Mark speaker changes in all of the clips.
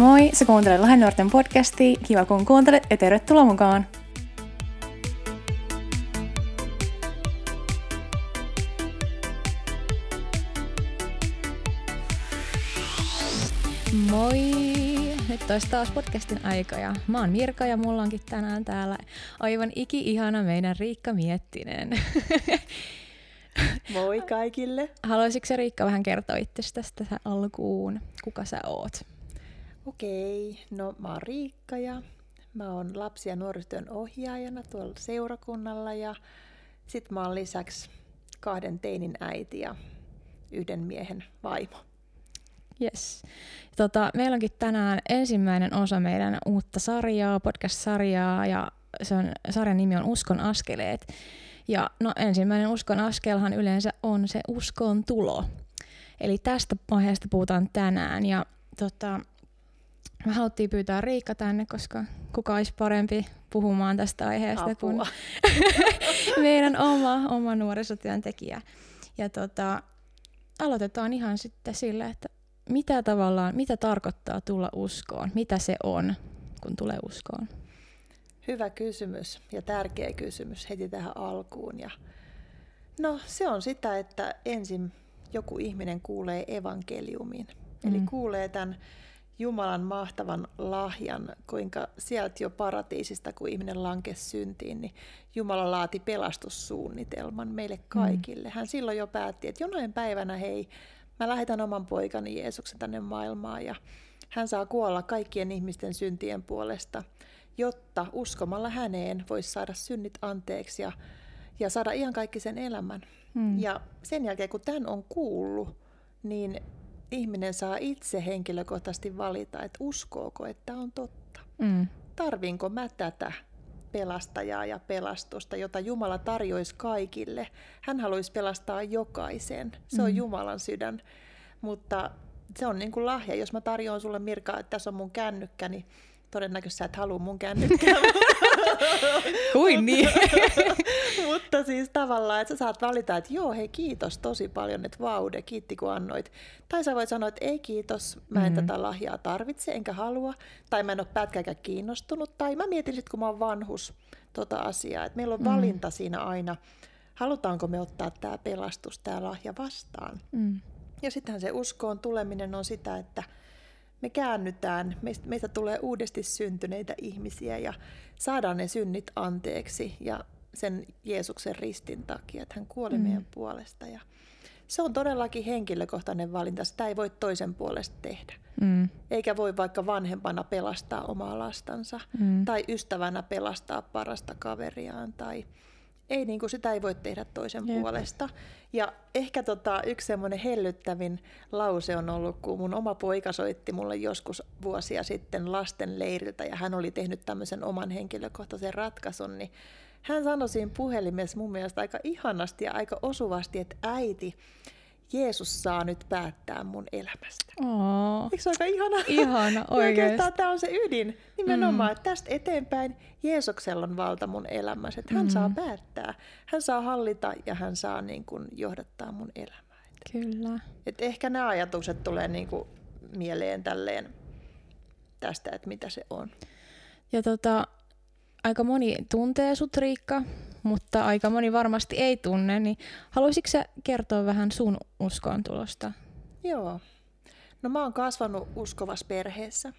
Speaker 1: Moi, sä kuuntelet Lahden nuorten podcastia. Kiva kun kuuntelet ja tervetuloa mukaan. Moi! Nyt olisi taas podcastin aika ja mä oon Mirka ja mulla onkin tänään täällä aivan iki-ihana meidän Riikka Miettinen.
Speaker 2: Moi kaikille!
Speaker 1: Haluaisitko Riikka vähän kertoa itsestäsi tähän alkuun? Kuka sä oot?
Speaker 2: Okei, no mä oon Riikka ja mä oon lapsi- ja nuorisotyön ohjaajana tuolla seurakunnalla ja sit mä oon lisäksi kahden teinin äiti ja yhden miehen vaimo.
Speaker 1: Yes. Tota, meillä onkin tänään ensimmäinen osa meidän uutta sarjaa, podcast-sarjaa, ja se on, sarjan nimi on Uskon askeleet. Ja no, ensimmäinen uskon askelhan yleensä on se uskon tulo. Eli tästä aiheesta puhutaan tänään. Ja tota, me haluttiin pyytää Riikka tänne, koska kuka olisi parempi puhumaan tästä aiheesta Apua. kuin meidän oma, oma nuorisotyöntekijä. Ja tota, aloitetaan ihan sitten sillä, että mitä tavallaan, mitä tarkoittaa tulla uskoon? Mitä se on, kun tulee uskoon?
Speaker 2: Hyvä kysymys ja tärkeä kysymys heti tähän alkuun. Ja no se on sitä, että ensin joku ihminen kuulee evankeliumin. Mm. Eli kuulee tämän Jumalan mahtavan lahjan, kuinka sieltä jo paratiisista, kun ihminen lankesi syntiin, niin Jumala laati pelastussuunnitelman meille mm. kaikille. Hän silloin jo päätti, että jonain päivänä hei, mä lähetän oman poikani Jeesuksen tänne maailmaan ja hän saa kuolla kaikkien ihmisten syntien puolesta, jotta uskomalla häneen voisi saada synnit anteeksi ja, ja saada ihan kaikki sen elämän. Hmm. Ja sen jälkeen, kun tämän on kuullut, niin ihminen saa itse henkilökohtaisesti valita, että uskooko, että on totta. Mm. Tarvinko mä tätä pelastajaa ja pelastusta, jota Jumala tarjoisi kaikille. Hän haluaisi pelastaa jokaisen. Se on mm. Jumalan sydän. Mutta se on niin kuin lahja. Jos mä tarjoan sulle Mirka, että tässä on mun kännykkä, niin todennäköisesti sä et halua mun kännykkää.
Speaker 1: Kuin niin?
Speaker 2: Mutta siis tavallaan, että sä saat valita, että joo, hei kiitos tosi paljon, että vaude, kiitti kun annoit. Tai sä voit sanoa, että ei kiitos, mä en mm. tätä lahjaa tarvitse, enkä halua. Tai mä en ole pätkääkään kiinnostunut. Tai mä mietin sitten, kun mä oon vanhus, tota asiaa. Että meillä on mm. valinta siinä aina, halutaanko me ottaa tämä pelastus, tämä lahja vastaan. Mm. Ja sittenhän se uskoon tuleminen on sitä, että me käännytään, meistä, meistä tulee uudesti syntyneitä ihmisiä ja saadaan ne synnit anteeksi ja sen Jeesuksen ristin takia, että hän kuoli mm. meidän puolesta. Ja se on todellakin henkilökohtainen valinta, sitä ei voi toisen puolesta tehdä. Mm. Eikä voi vaikka vanhempana pelastaa omaa lastansa mm. tai ystävänä pelastaa parasta kaveriaan tai ei, niin kuin sitä ei voi tehdä toisen Jep. puolesta. Ja ehkä tota, yksi semmoinen hellyttävin lause on ollut, kun mun oma poika soitti mulle joskus vuosia sitten lasten leiriltä ja hän oli tehnyt tämmöisen oman henkilökohtaisen ratkaisun, niin hän sanoi siinä puhelimessa mun mielestä aika ihanasti ja aika osuvasti, että äiti, Jeesus saa nyt päättää mun elämästä.
Speaker 1: Oh.
Speaker 2: Eikö se aika ihana?
Speaker 1: Ihana, oikeasti.
Speaker 2: Tämä on se ydin. Nimenomaan, mm. että tästä eteenpäin Jeesuksella on valta mun elämässä. Että hän mm. saa päättää, hän saa hallita ja hän saa niin kuin, johdattaa mun elämää.
Speaker 1: Kyllä.
Speaker 2: Et ehkä nämä ajatukset tulee niin kuin, mieleen tälleen tästä, että mitä se on.
Speaker 1: Ja tota, aika moni tuntee sut, Riikka, mutta aika moni varmasti ei tunne, niin haluaisitko sä kertoa vähän sun uskoon tulosta?
Speaker 2: Joo. No mä oon kasvanut uskovassa perheessä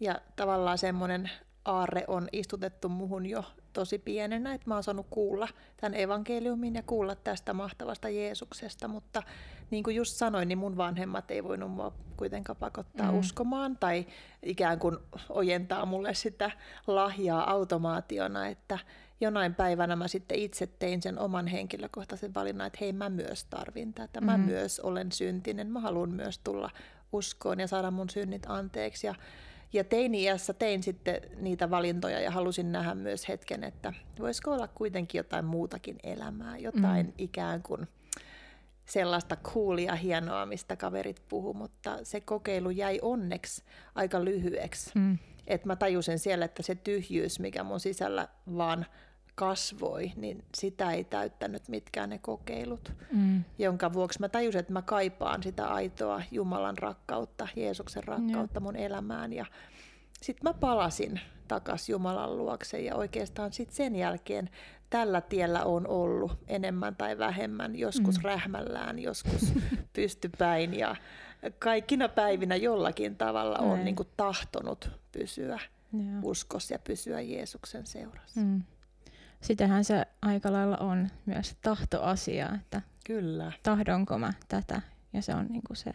Speaker 2: ja tavallaan semmoinen aarre on istutettu muhun jo tosi pienenä, että mä oon saanut kuulla tämän evankeliumin ja kuulla tästä mahtavasta Jeesuksesta, mutta niin kuin just sanoin, niin mun vanhemmat ei voinut mua kuitenkaan pakottaa mm. uskomaan tai ikään kuin ojentaa mulle sitä lahjaa automaationa, että jonain päivänä mä sitten itse tein sen oman henkilökohtaisen valinnan, että hei mä myös tarvin tätä, mä mm. myös olen syntinen, mä haluan myös tulla uskoon ja saada mun synnit anteeksi ja ja teini-iässä tein sitten niitä valintoja ja halusin nähdä myös hetken, että voisiko olla kuitenkin jotain muutakin elämää, jotain mm. ikään kuin sellaista coolia, hienoa, mistä kaverit puhu, mutta se kokeilu jäi onneksi aika lyhyeksi. Mm. Että mä tajusin siellä, että se tyhjyys, mikä mun sisällä vaan kasvoi, niin sitä ei täyttänyt mitkään ne kokeilut,
Speaker 1: Mm.
Speaker 2: jonka vuoksi mä tajusin, että mä kaipaan sitä aitoa Jumalan rakkautta, Jeesuksen rakkautta mun elämään. Ja sitten mä palasin takaisin Jumalan luokse ja oikeastaan sitten sen jälkeen tällä tiellä on ollut enemmän tai vähemmän, joskus mm. rähmällään, joskus pystypäin ja kaikkina päivinä jollakin tavalla on niin kuin tahtonut pysyä
Speaker 1: Joo.
Speaker 2: uskossa ja pysyä Jeesuksen seurassa.
Speaker 1: Mm. Sitähän se aika lailla on myös tahtoasia, että
Speaker 2: Kyllä.
Speaker 1: tahdonko mä tätä. Ja se on niinku se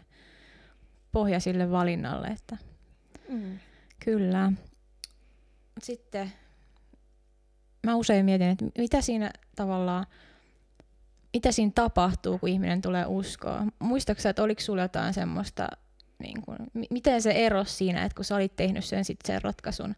Speaker 1: pohja sille valinnalle, että
Speaker 2: Mm.
Speaker 1: kyllä. Sitten mä usein mietin, että mitä siinä tavallaan, mitä siinä tapahtuu, kun ihminen tulee uskoa. Muistatko sä, että oliko sulla jotain semmoista, niin kuin, mi- miten se erosi siinä, että kun sä olit tehnyt sen, sit sen ratkaisun,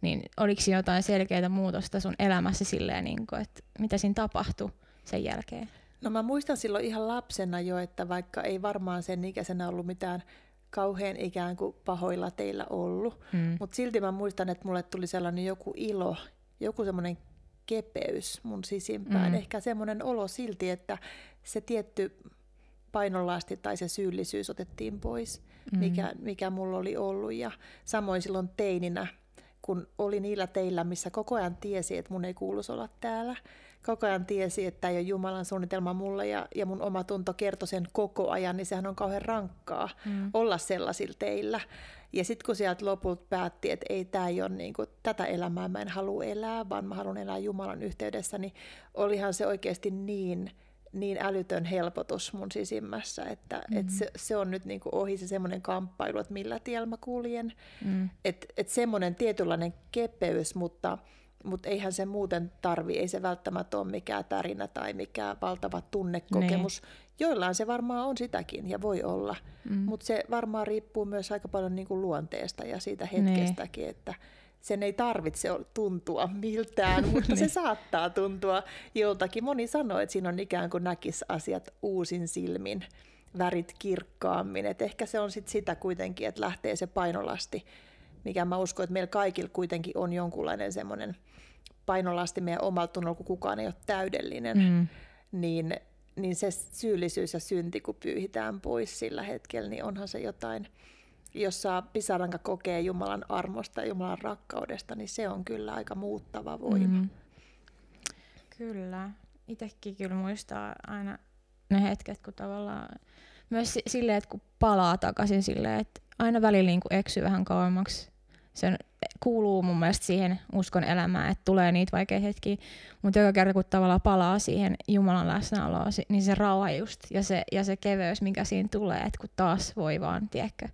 Speaker 1: niin oliko siinä jotain selkeää muutosta sun elämässä silleen, niin kuin, että mitä siinä tapahtui sen jälkeen?
Speaker 2: No mä muistan silloin ihan lapsena jo, että vaikka ei varmaan sen ikäisenä ollut mitään kauhean ikään kuin pahoilla teillä ollut,
Speaker 1: Mm.
Speaker 2: mutta silti mä muistan, että mulle tuli sellainen joku ilo, joku semmoinen kepeys mun sisimpään.
Speaker 1: Mm.
Speaker 2: Ehkä semmoinen olo silti, että se tietty painolasti tai se syyllisyys otettiin pois,
Speaker 1: Mm.
Speaker 2: mikä, mikä mulla oli ollut. Ja samoin silloin teininä, kun oli niillä teillä, missä koko ajan tiesi, että mun ei kuuluisi olla täällä. Koko ajan tiesi, että tämä ei ole Jumalan suunnitelma mulle ja, ja mun oma tunto kertoi sen koko ajan, niin sehän on kauhean rankkaa
Speaker 1: Mm.
Speaker 2: olla sellaisilla teillä. Ja sitten kun sieltä lopulta päätti, että ei tämä ei ole niinku, tätä elämää mä en halua elää, vaan mä haluan elää Jumalan yhteydessä, niin olihan se oikeasti niin, niin älytön helpotus mun sisimmässä, että mm-hmm. et se, se on nyt niinku ohi se semmoinen kamppailu, että millä tiellä mä kuljen.
Speaker 1: Mm.
Speaker 2: Että et semmoinen tietynlainen kepeys, mutta, mutta eihän se muuten tarvi, ei se välttämättä ole mikään tärinä tai mikään valtava tunnekokemus. Joillain se varmaan on sitäkin ja voi olla,
Speaker 1: Mm.
Speaker 2: mutta se varmaan riippuu myös aika paljon niin kuin luonteesta ja siitä
Speaker 1: Niin.
Speaker 2: hetkestäkin, että sen ei tarvitse tuntua miltään, mutta se
Speaker 1: Niin.
Speaker 2: saattaa tuntua joltakin. Moni sanoo, että siinä on ikään kuin näkisi asiat uusin silmin, värit kirkkaammin. Et ehkä se on sit sitä kuitenkin, että lähtee se painolasti, mikä mä uskon, että meillä kaikilla kuitenkin on jonkunlainen semmoinen painolasti meidän omalla tunnolla, kun kukaan ei ole täydellinen
Speaker 1: Mm.
Speaker 2: niin, niin se syyllisyys ja synti, kun pyyhitään pois sillä hetkellä, niin onhan se jotain, jos saa pisaranka kokee Jumalan armosta ja Jumalan rakkaudesta, niin se on kyllä aika muuttava voima.
Speaker 1: Mm. Kyllä. Itsekin kyllä muistaa aina ne hetket, kun tavallaan myös si- silleen, että kun palaa takaisin silleen, että aina välillä niin eksyy vähän kauemmaksi. Se kuuluu mun mielestä siihen uskon elämään, että tulee niitä vaikeita hetkiä, mutta joka kerta kun tavallaan palaa siihen Jumalan läsnäoloon, niin se rauha just ja se, ja se keveys, mikä siinä tulee, että kun taas voi vaan, tiedätkö,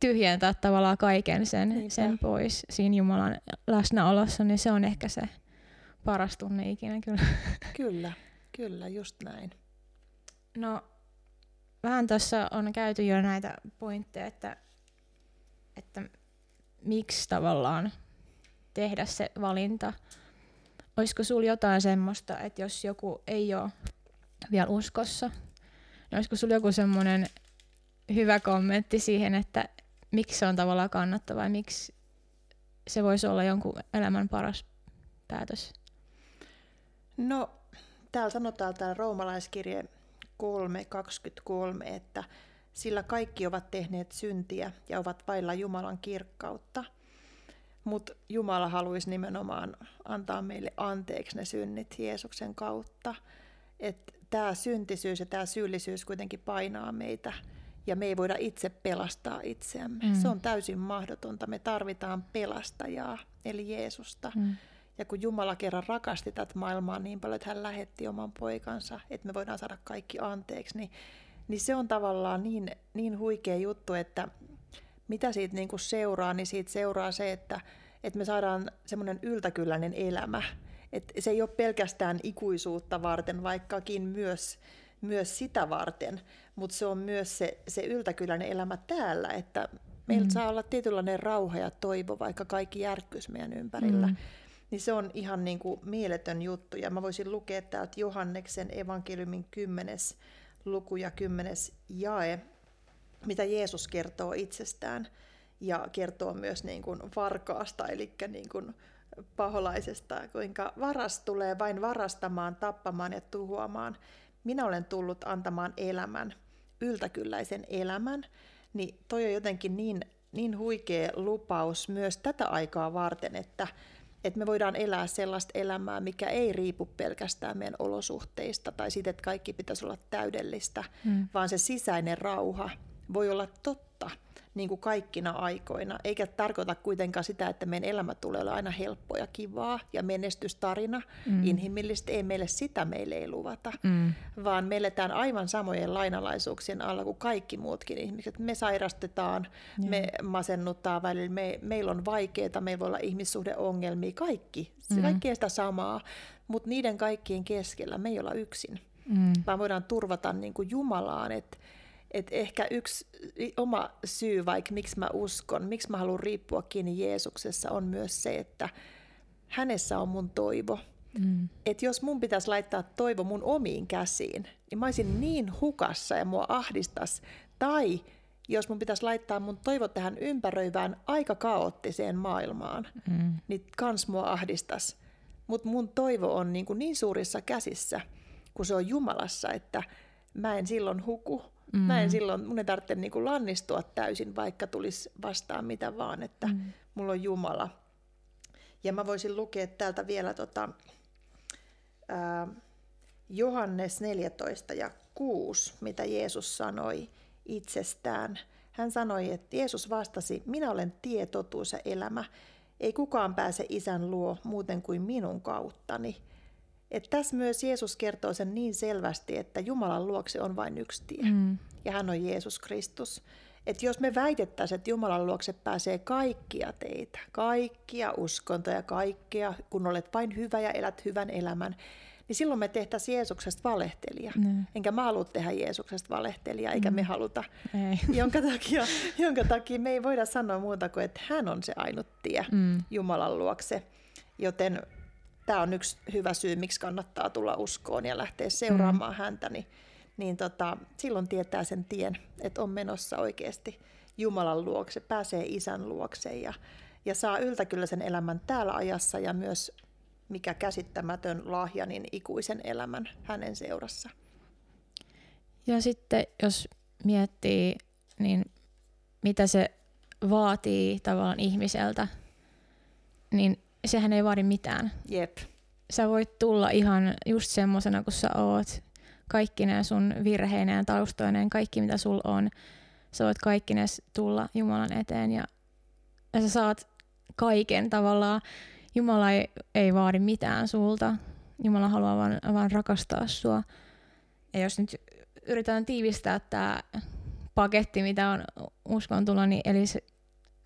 Speaker 1: tyhjentää tavallaan kaiken sen,
Speaker 2: Niinpä.
Speaker 1: sen pois siinä Jumalan läsnäolossa, niin se on ehkä se paras tunne ikinä kyllä.
Speaker 2: Kyllä, kyllä, just näin.
Speaker 1: No, vähän tuossa on käyty jo näitä pointteja, että, että miksi tavallaan tehdä se valinta. Olisiko sulla jotain semmoista, että jos joku ei ole vielä uskossa, niin olisiko sulla joku semmoinen hyvä kommentti siihen, että miksi se on tavallaan kannattavaa ja miksi se voisi olla jonkun elämän paras päätös?
Speaker 2: No, täällä sanotaan täällä roomalaiskirje 3.23, että sillä kaikki ovat tehneet syntiä ja ovat vailla Jumalan kirkkautta. Mutta Jumala haluaisi nimenomaan antaa meille anteeksi ne synnit Jeesuksen kautta. Että tämä syntisyys ja tämä syyllisyys kuitenkin painaa meitä ja me ei voida itse pelastaa itseämme.
Speaker 1: Mm.
Speaker 2: Se on täysin mahdotonta. Me tarvitaan pelastajaa, eli Jeesusta.
Speaker 1: Mm.
Speaker 2: Ja kun Jumala kerran rakasti tätä maailmaa niin paljon, että hän lähetti oman poikansa, että me voidaan saada kaikki anteeksi, niin, niin se on tavallaan niin, niin huikea juttu, että mitä siitä niin kuin seuraa, niin siitä seuraa se, että, että me saadaan semmoinen yltäkylläinen elämä. Et se ei ole pelkästään ikuisuutta varten, vaikkakin myös, myös sitä varten, mutta se on myös se, se yltäkylläinen elämä täällä, että meillä
Speaker 1: Mm.
Speaker 2: saa olla tietynlainen rauha ja toivo, vaikka kaikki järkkys meidän ympärillä. Mm. Niin se on ihan niin kuin mieletön juttu. Ja mä voisin lukea täältä Johanneksen evankeliumin 10. luku ja 10. jae, mitä Jeesus kertoo itsestään. Ja kertoo myös niin kuin varkaasta, eli niin kuin paholaisesta, kuinka varas tulee vain varastamaan, tappamaan ja tuhoamaan. Minä olen tullut antamaan elämän, yltäkylläisen elämän, niin toi on jotenkin niin, niin huikea lupaus myös tätä aikaa varten, että, että me voidaan elää sellaista elämää, mikä ei riipu pelkästään meidän olosuhteista tai siitä, että kaikki pitäisi olla täydellistä, mm. vaan se sisäinen rauha voi olla totta niin kuin kaikkina aikoina, eikä tarkoita kuitenkaan sitä, että meidän elämä tulee olla aina helppoa ja kivaa ja menestystarina, mm. inhimillisesti, ei meille sitä meille ei luvata, mm. vaan me eletään aivan samojen lainalaisuuksien alla kuin kaikki muutkin ihmiset. Me sairastetaan, mm. me masennutaan välillä, me, meillä on vaikeaa, meillä voi olla ihmissuhdeongelmia, kaikki, mm. kaikki sitä samaa, mutta niiden kaikkien keskellä me ei olla yksin, mm. vaan voidaan turvata niin kuin Jumalaan, että et ehkä yksi oma syy, vaikka miksi mä uskon, miksi mä haluan riippua kiinni Jeesuksessa, on myös se, että hänessä on mun toivo. Mm. Että jos mun pitäisi laittaa toivo mun omiin käsiin, niin mä olisin niin hukassa ja mua ahdistas. Tai jos mun pitäisi laittaa mun toivo tähän ympäröivään aika kaoottiseen maailmaan, mm. niin kans mua ahdistas. Mutta mun toivo on niin, kuin niin suurissa käsissä, kun se on Jumalassa, että mä en silloin huku, Mm. Mä en silloin, mun ei tarvitse niin kuin lannistua täysin, vaikka tulisi vastaan mitä vaan, että mm. mulla on Jumala. Ja mä voisin lukea täältä vielä tota, ää, Johannes 14 ja 6, mitä Jeesus sanoi itsestään. Hän sanoi, että Jeesus vastasi, minä olen tie, totuus ja elämä. Ei kukaan pääse isän luo muuten kuin minun kauttani. Että tässä myös Jeesus kertoo sen niin selvästi, että Jumalan luokse on vain yksi tie, mm. ja hän on Jeesus Kristus. Että jos me väitettäisiin, että Jumalan luokse pääsee kaikkia teitä, kaikkia uskontoja, kaikkia, kun olet vain hyvä ja elät hyvän elämän, niin silloin me tehtäisiin Jeesuksesta valehtelija. Mm. Enkä mä halua tehdä Jeesuksesta valehtelija, eikä mm. me haluta. Ei. Jonka, takia, jonka takia me ei voida sanoa muuta kuin, että hän on se ainut tie mm. Jumalan luokse. Joten tämä on yksi hyvä syy, miksi kannattaa tulla uskoon ja lähteä seuraamaan mm. häntä, niin, niin tota, silloin tietää sen tien, että on menossa oikeasti Jumalan luokse, pääsee isän luokse ja, ja saa yltäkyllisen elämän täällä ajassa ja myös mikä käsittämätön lahja, niin ikuisen elämän hänen seurassa.
Speaker 1: Ja sitten jos miettii, niin mitä se vaatii tavallaan ihmiseltä, niin sehän ei vaadi mitään.
Speaker 2: Jep.
Speaker 1: Sä voit tulla ihan just semmosena kuin sä oot. Kaikki nämä sun virheineen, taustoineen, kaikki mitä sul on. Sä voit kaikki tulla Jumalan eteen ja, ja sä saat kaiken tavallaan. Jumala ei, ei vaadi mitään sulta. Jumala haluaa vaan, vaan rakastaa sua. Ja jos nyt yritetään tiivistää tämä paketti, mitä on uskon tulla, niin eli se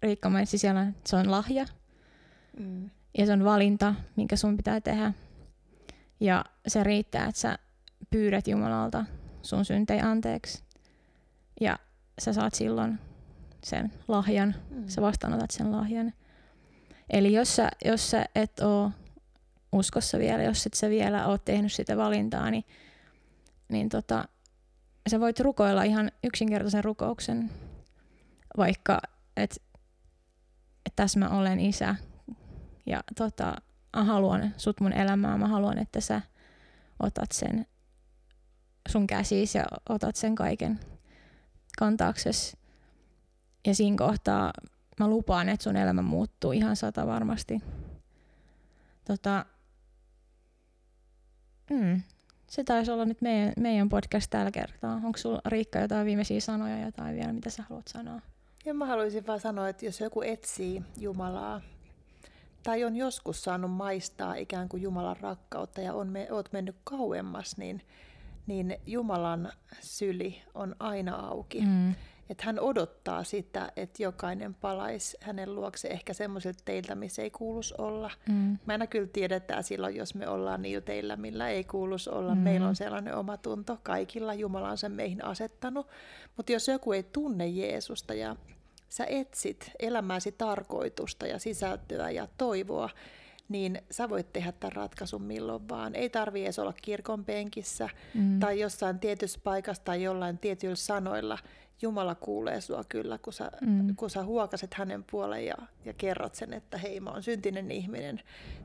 Speaker 1: Riikka mainitsi siellä, se on lahja. Mm. Ja se on valinta, minkä sun pitää tehdä. Ja se riittää, että sä pyydät Jumalalta sun syntejä anteeksi. Ja sä saat silloin sen lahjan, mm. sä vastaanotat sen lahjan. Eli jos sä, jos sä et oo uskossa vielä, jos et sä vielä oot tehnyt sitä valintaa, niin, niin tota, sä voit rukoilla ihan yksinkertaisen rukouksen, vaikka, että et tässä mä olen isä, ja tota, mä haluan sut mun elämään, mä haluan, että sä otat sen sun käsiis ja otat sen kaiken kantaakses. Ja siinä kohtaa mä lupaan, että sun elämä muuttuu ihan sata varmasti. Tota, mm, se taisi olla nyt meidän, meidän podcast tällä kertaa. Onko sulla Riikka jotain viimeisiä sanoja, jotain vielä, mitä sä haluat sanoa?
Speaker 2: Ja mä haluaisin vaan sanoa, että jos joku etsii Jumalaa, tai on joskus saanut maistaa ikään kuin Jumalan rakkautta ja on me, oot mennyt kauemmas, niin, niin Jumalan syli on aina auki. Mm. Että hän odottaa sitä, että jokainen palaisi hänen luokse ehkä semmoisilta teiltä, missä ei kuulus olla. Mm. Mä en kyllä tiedetään silloin, jos me ollaan niillä teillä, millä ei kuulus olla. Mm. Meillä on sellainen oma tunto kaikilla, Jumala on sen meihin asettanut. Mutta jos joku ei tunne Jeesusta ja sä etsit elämäsi tarkoitusta ja sisältöä ja toivoa, niin sä voit tehdä tämän ratkaisun milloin vaan. Ei tarvi edes olla kirkon penkissä mm. tai jossain tietyssä paikassa tai jollain tietyillä sanoilla. Jumala kuulee sua kyllä, kun sä, mm. kun sä huokaset hänen puoleen ja, ja kerrot sen, että hei, mä oon syntinen ihminen.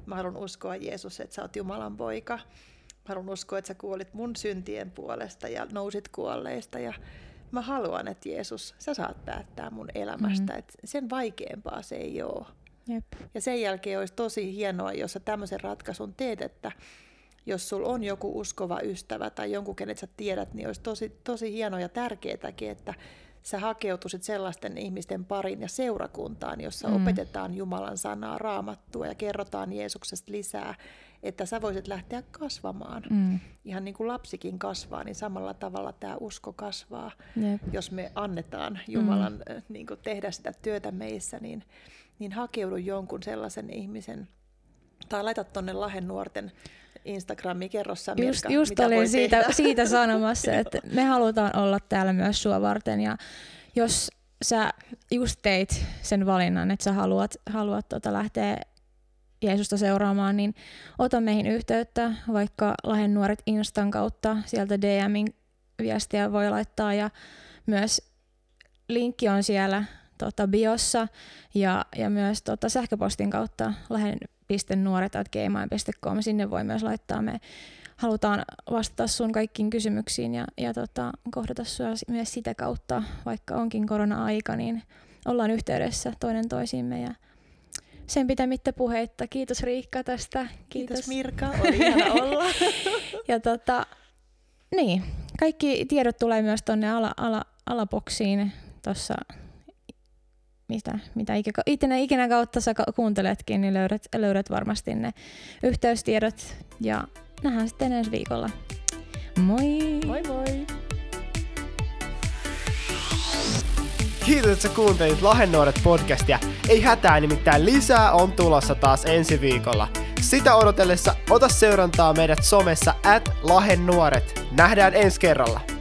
Speaker 2: Mä haluan uskoa Jeesus, että sä oot Jumalan poika. Mä haluan uskoa, että sä kuolit mun syntien puolesta ja nousit kuolleista. Ja mä haluan, että Jeesus, sä saat päättää mun elämästä. Mm. Et sen vaikeampaa se ei ole. Jep. Ja sen jälkeen olisi tosi hienoa, jos sä tämmöisen ratkaisun teet, että jos sulla on joku uskova ystävä tai jonkun, kenet sä tiedät, niin olisi tosi, tosi hienoa ja tärkeääkin, että sä hakeutuisit sellaisten ihmisten parin ja seurakuntaan, jossa mm. opetetaan Jumalan sanaa, raamattua ja kerrotaan Jeesuksesta lisää, että sä voisit lähteä kasvamaan. Mm. Ihan niin kuin lapsikin kasvaa, niin samalla tavalla tämä usko kasvaa. Jep. Jos me annetaan Jumalan mm. niin kuin tehdä sitä työtä meissä, niin, niin hakeudu jonkun sellaisen ihmisen, tai laita tuonne Lahen nuorten Instagramiin, kerro sä Mirka,
Speaker 1: Just, just
Speaker 2: mitä
Speaker 1: olin siitä, siitä sanomassa, että me halutaan olla täällä myös sua varten ja jos sä just teit sen valinnan, että sä haluat, haluat tota lähteä Jeesusta seuraamaan, niin ota meihin yhteyttä, vaikka Lahden nuoret Instan kautta, sieltä DMin viestiä voi laittaa ja myös linkki on siellä tota, biossa ja, ja myös tota, sähköpostin kautta lahden.nuoret.gmail.com. Sinne voi myös laittaa. Me halutaan vastata sun kaikkiin kysymyksiin ja, ja tota, kohdata sua myös sitä kautta, vaikka onkin korona-aika, niin ollaan yhteydessä toinen toisiimme ja sen pitämättä puheitta. Kiitos Riikka tästä.
Speaker 2: Kiitos, Kiitos Mirka, oli ihana olla.
Speaker 1: ja tota, niin, kaikki tiedot tulee myös tuonne ala, ala, alaboksiin tuossa mitä, mitä ikinä, ikinä kautta sä kuunteletkin, niin löydät, löydät varmasti ne yhteystiedot. Ja nähdään sitten ensi viikolla. Moi!
Speaker 2: Moi moi!
Speaker 3: Kiitos, että sä kuuntelit Lahen Nuoret podcastia. Ei hätää, nimittäin lisää on tulossa taas ensi viikolla. Sitä odotellessa ota seurantaa meidät somessa at Lahen Nuoret. Nähdään ensi kerralla.